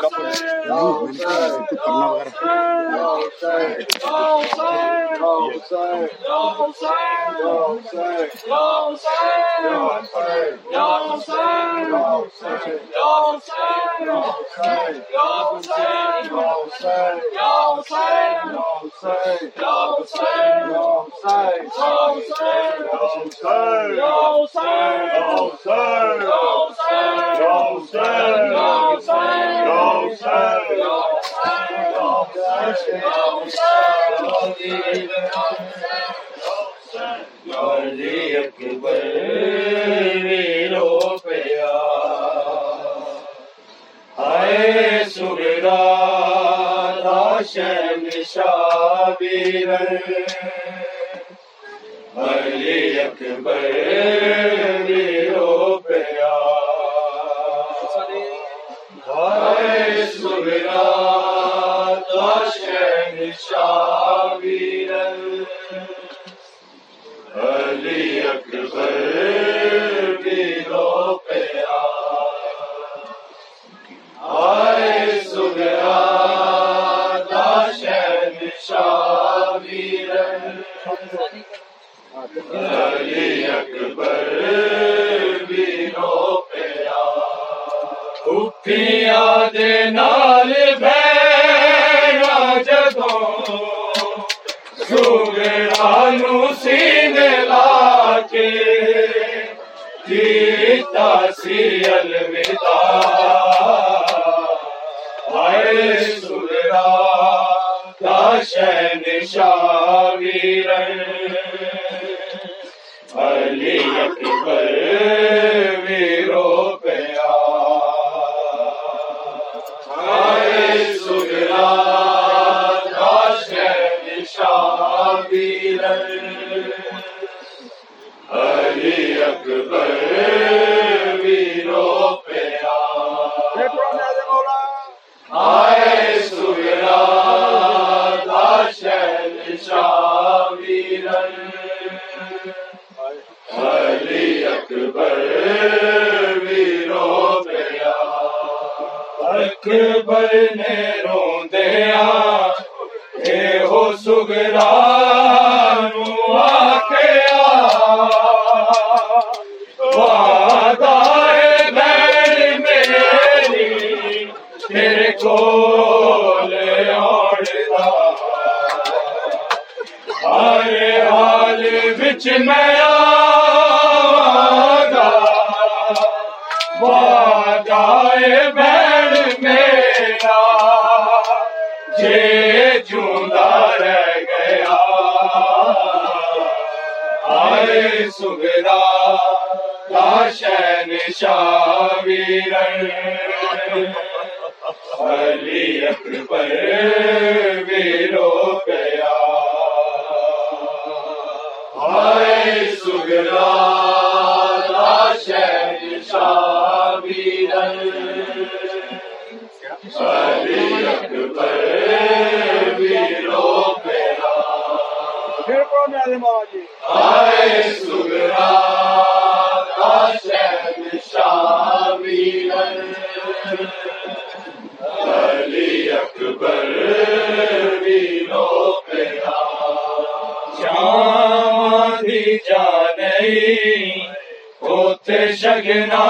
کرنا اکبر شاد اکرو پیا ہر سرگر نشاد ہر اکر مرنے لگنا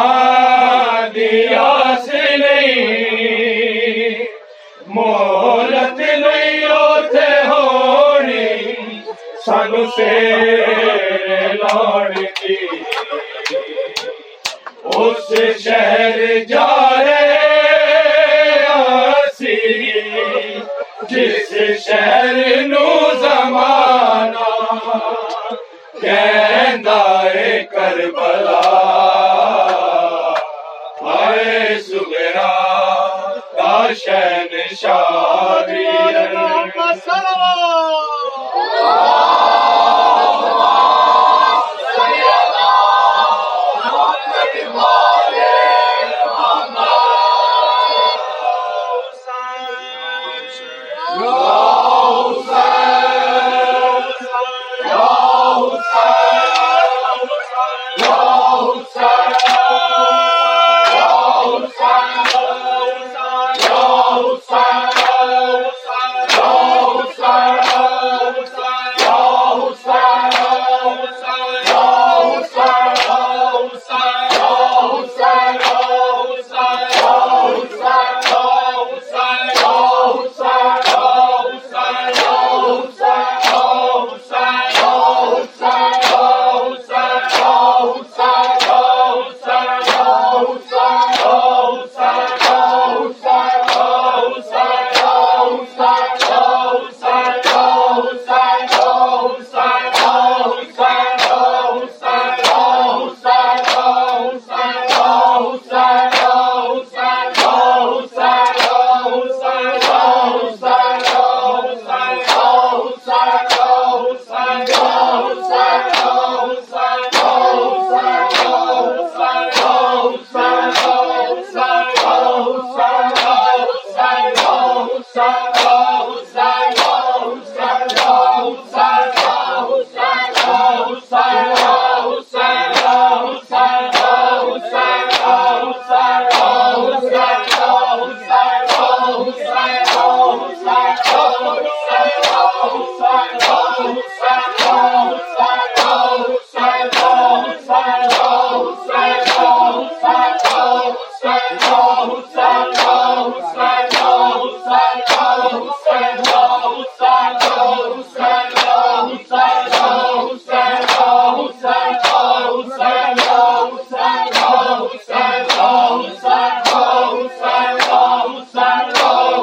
شاد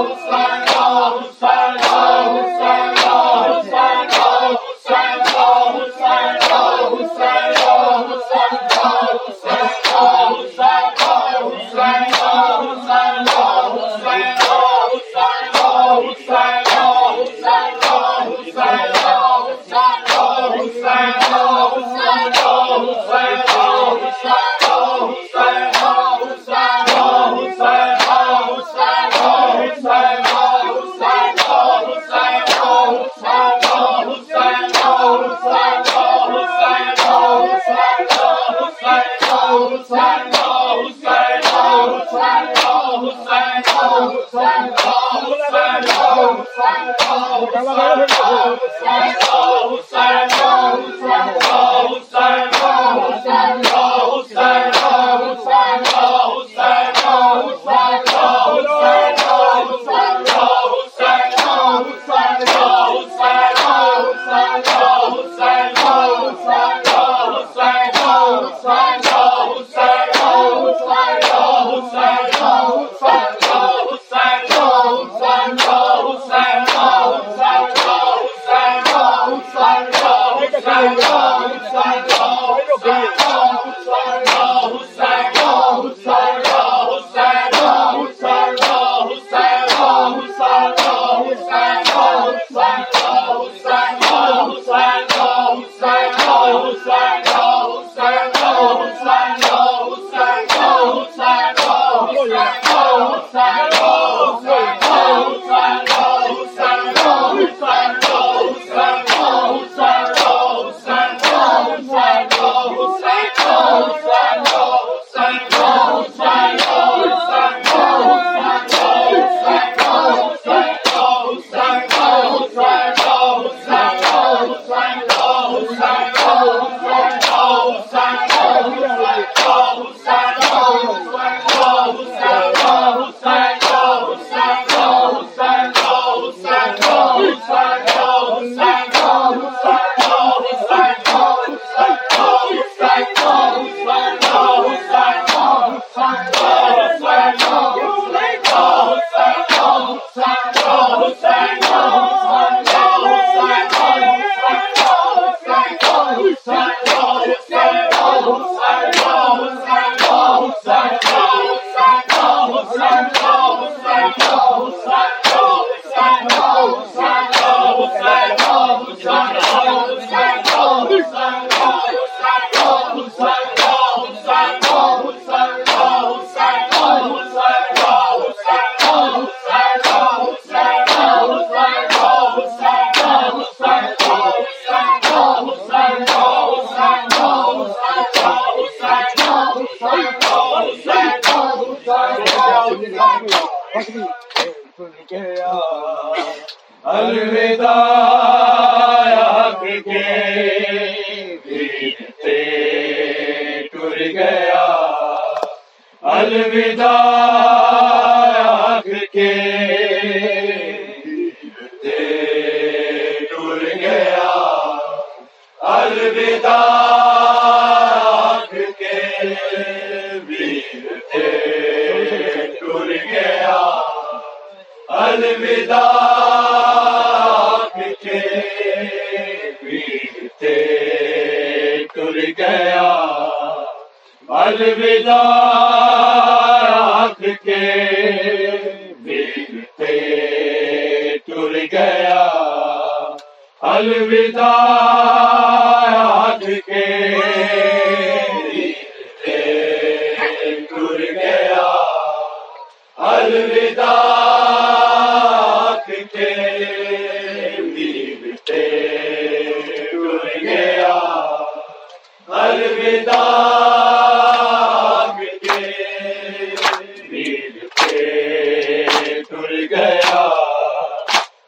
Oh, Oh, گیا۔ الوداع کے ٹر گیا۔ الوداع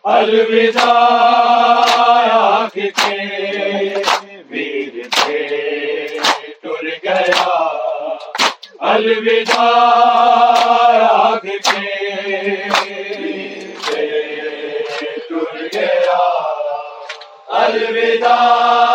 الوداع ویر تھے ٹر گیا الوداع ٹر گیا الوداع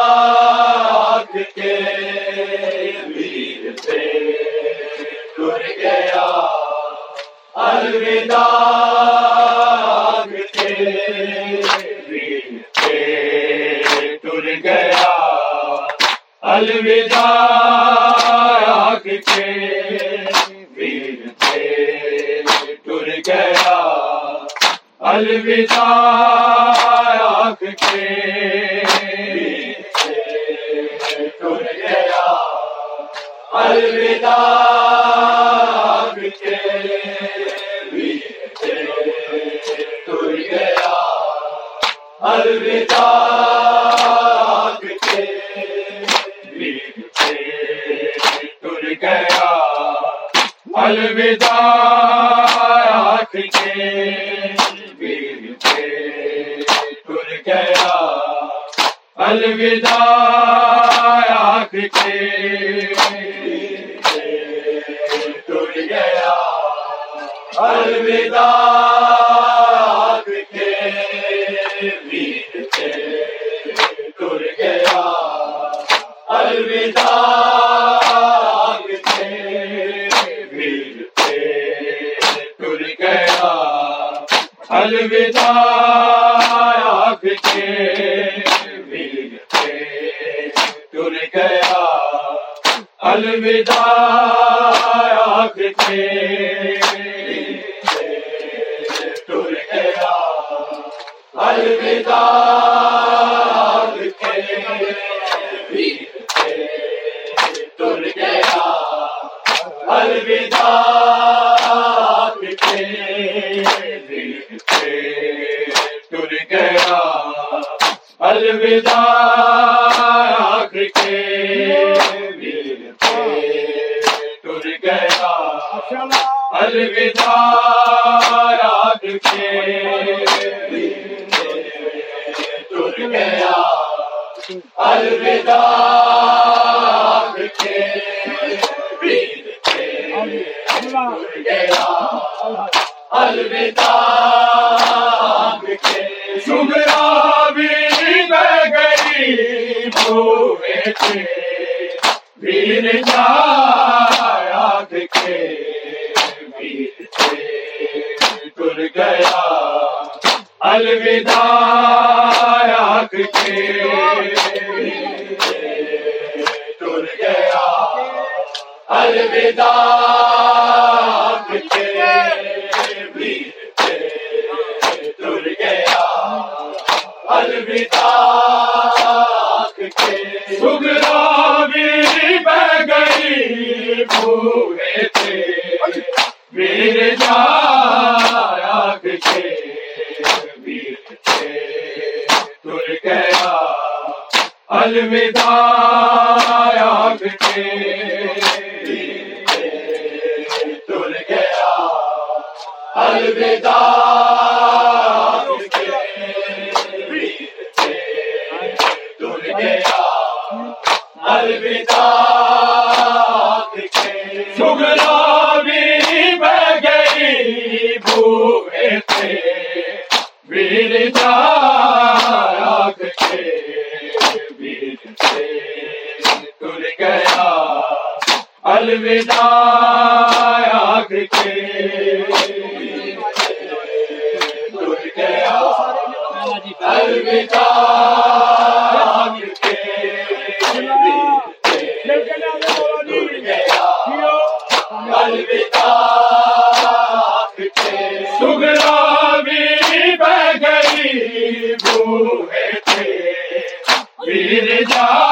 گیا الوداع کے ویر پہ ٹر گیا الوداع کے الوداع الوداع الوداع۔ بوئے تھے۔ ویر جاگ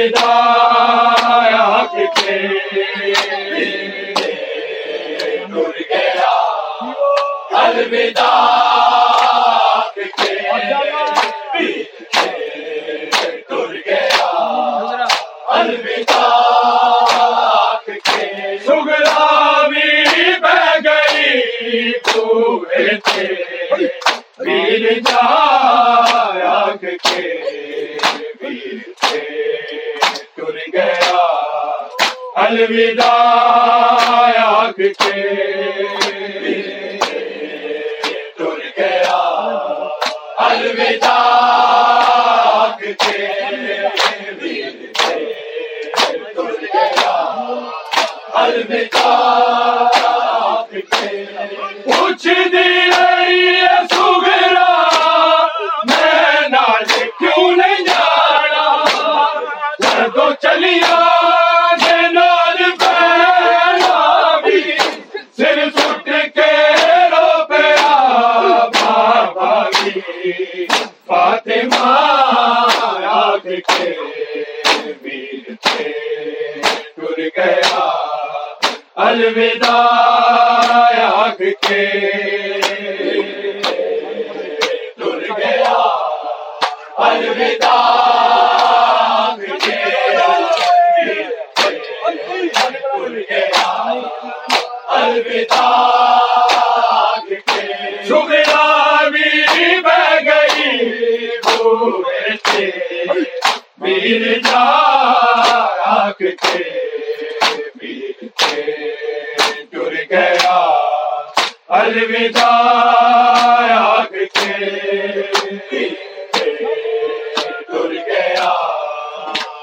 الوداع آپ کے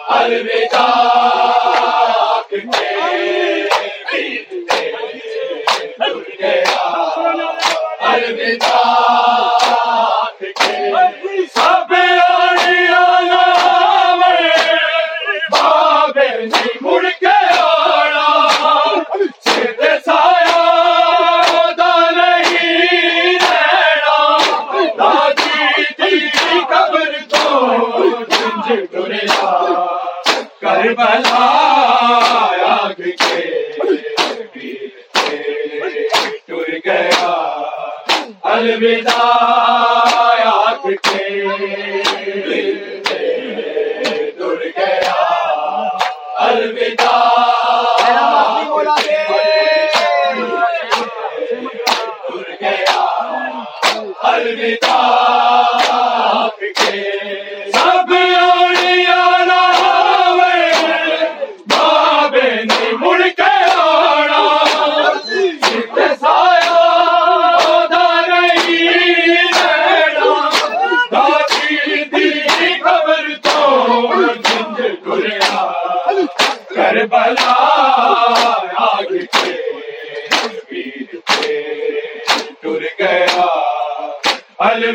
الوداع الوداع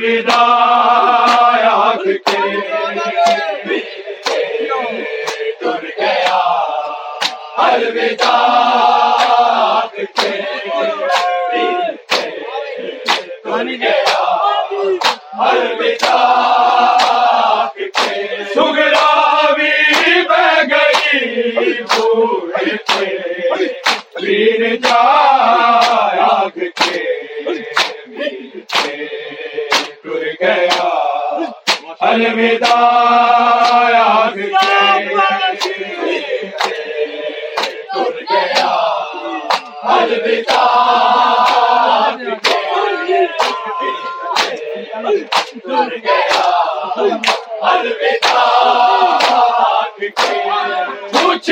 الوداع. الوداع کے پوچھ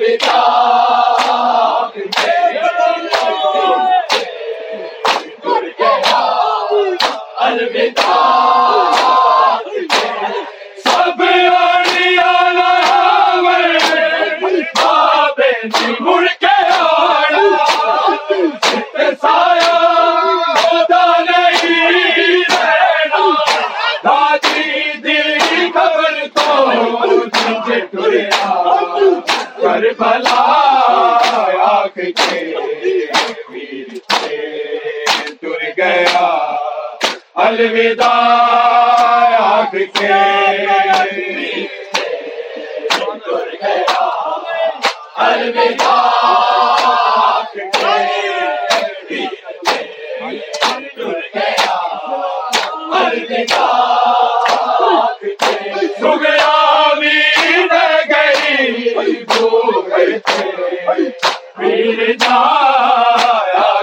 گیا الوداع الوداع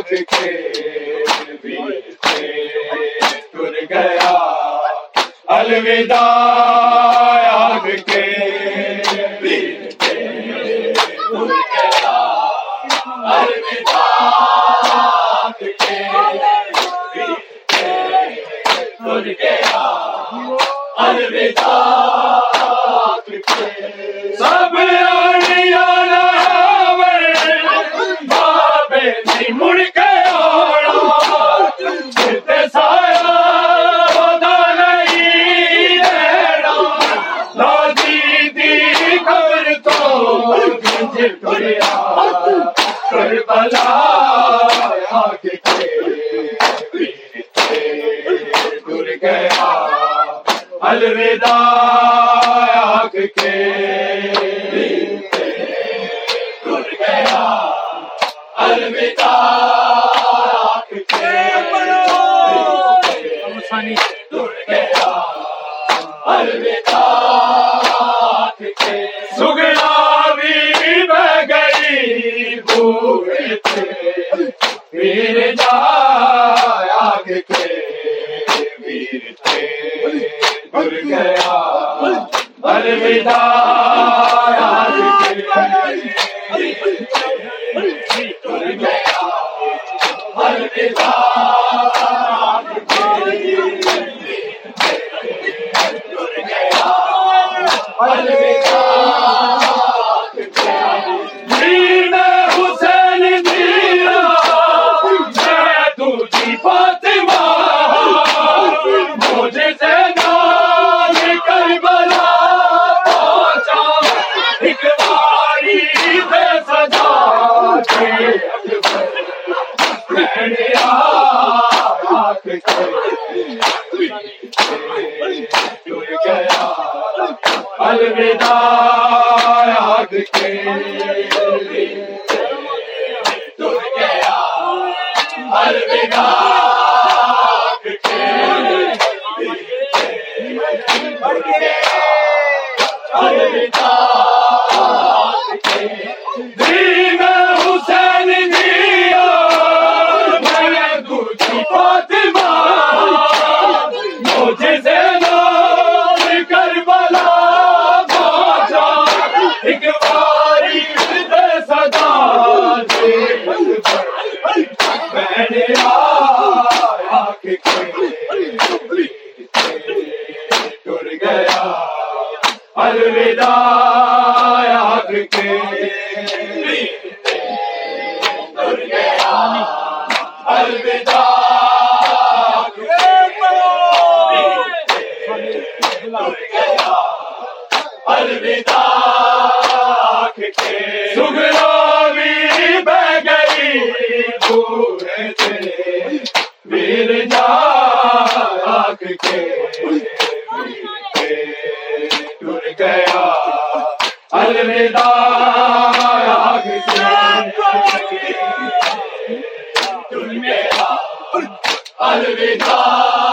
کے گئی الوداع سیدہ الوداع الوداع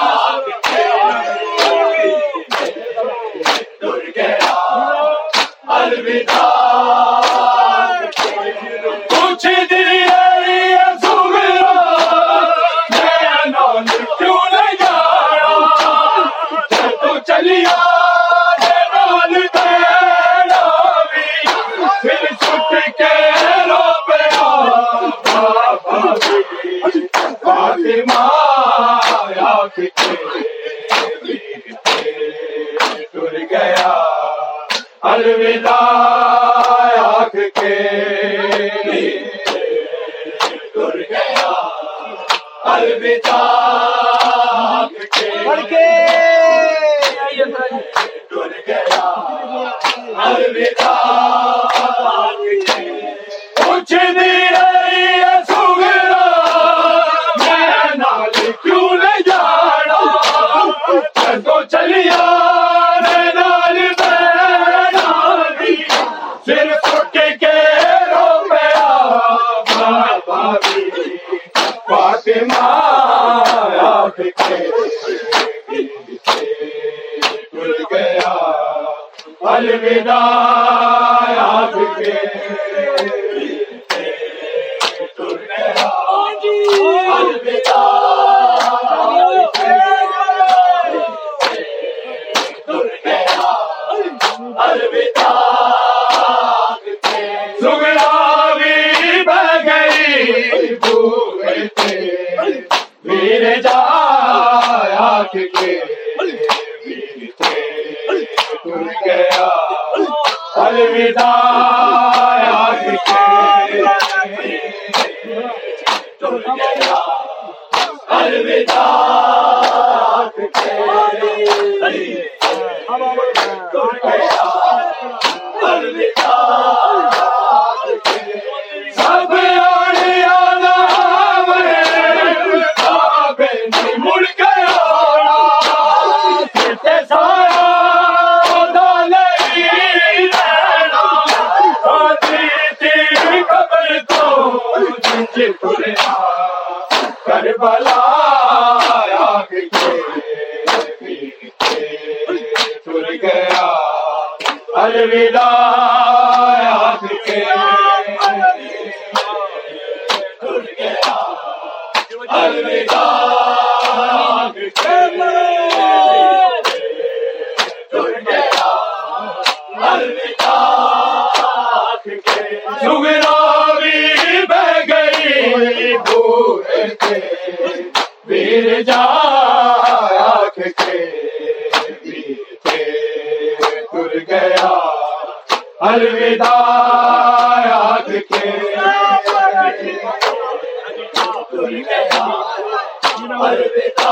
الوداع گیا الوداع بھول گیا۔ الوداع یاد کے۔ الوداع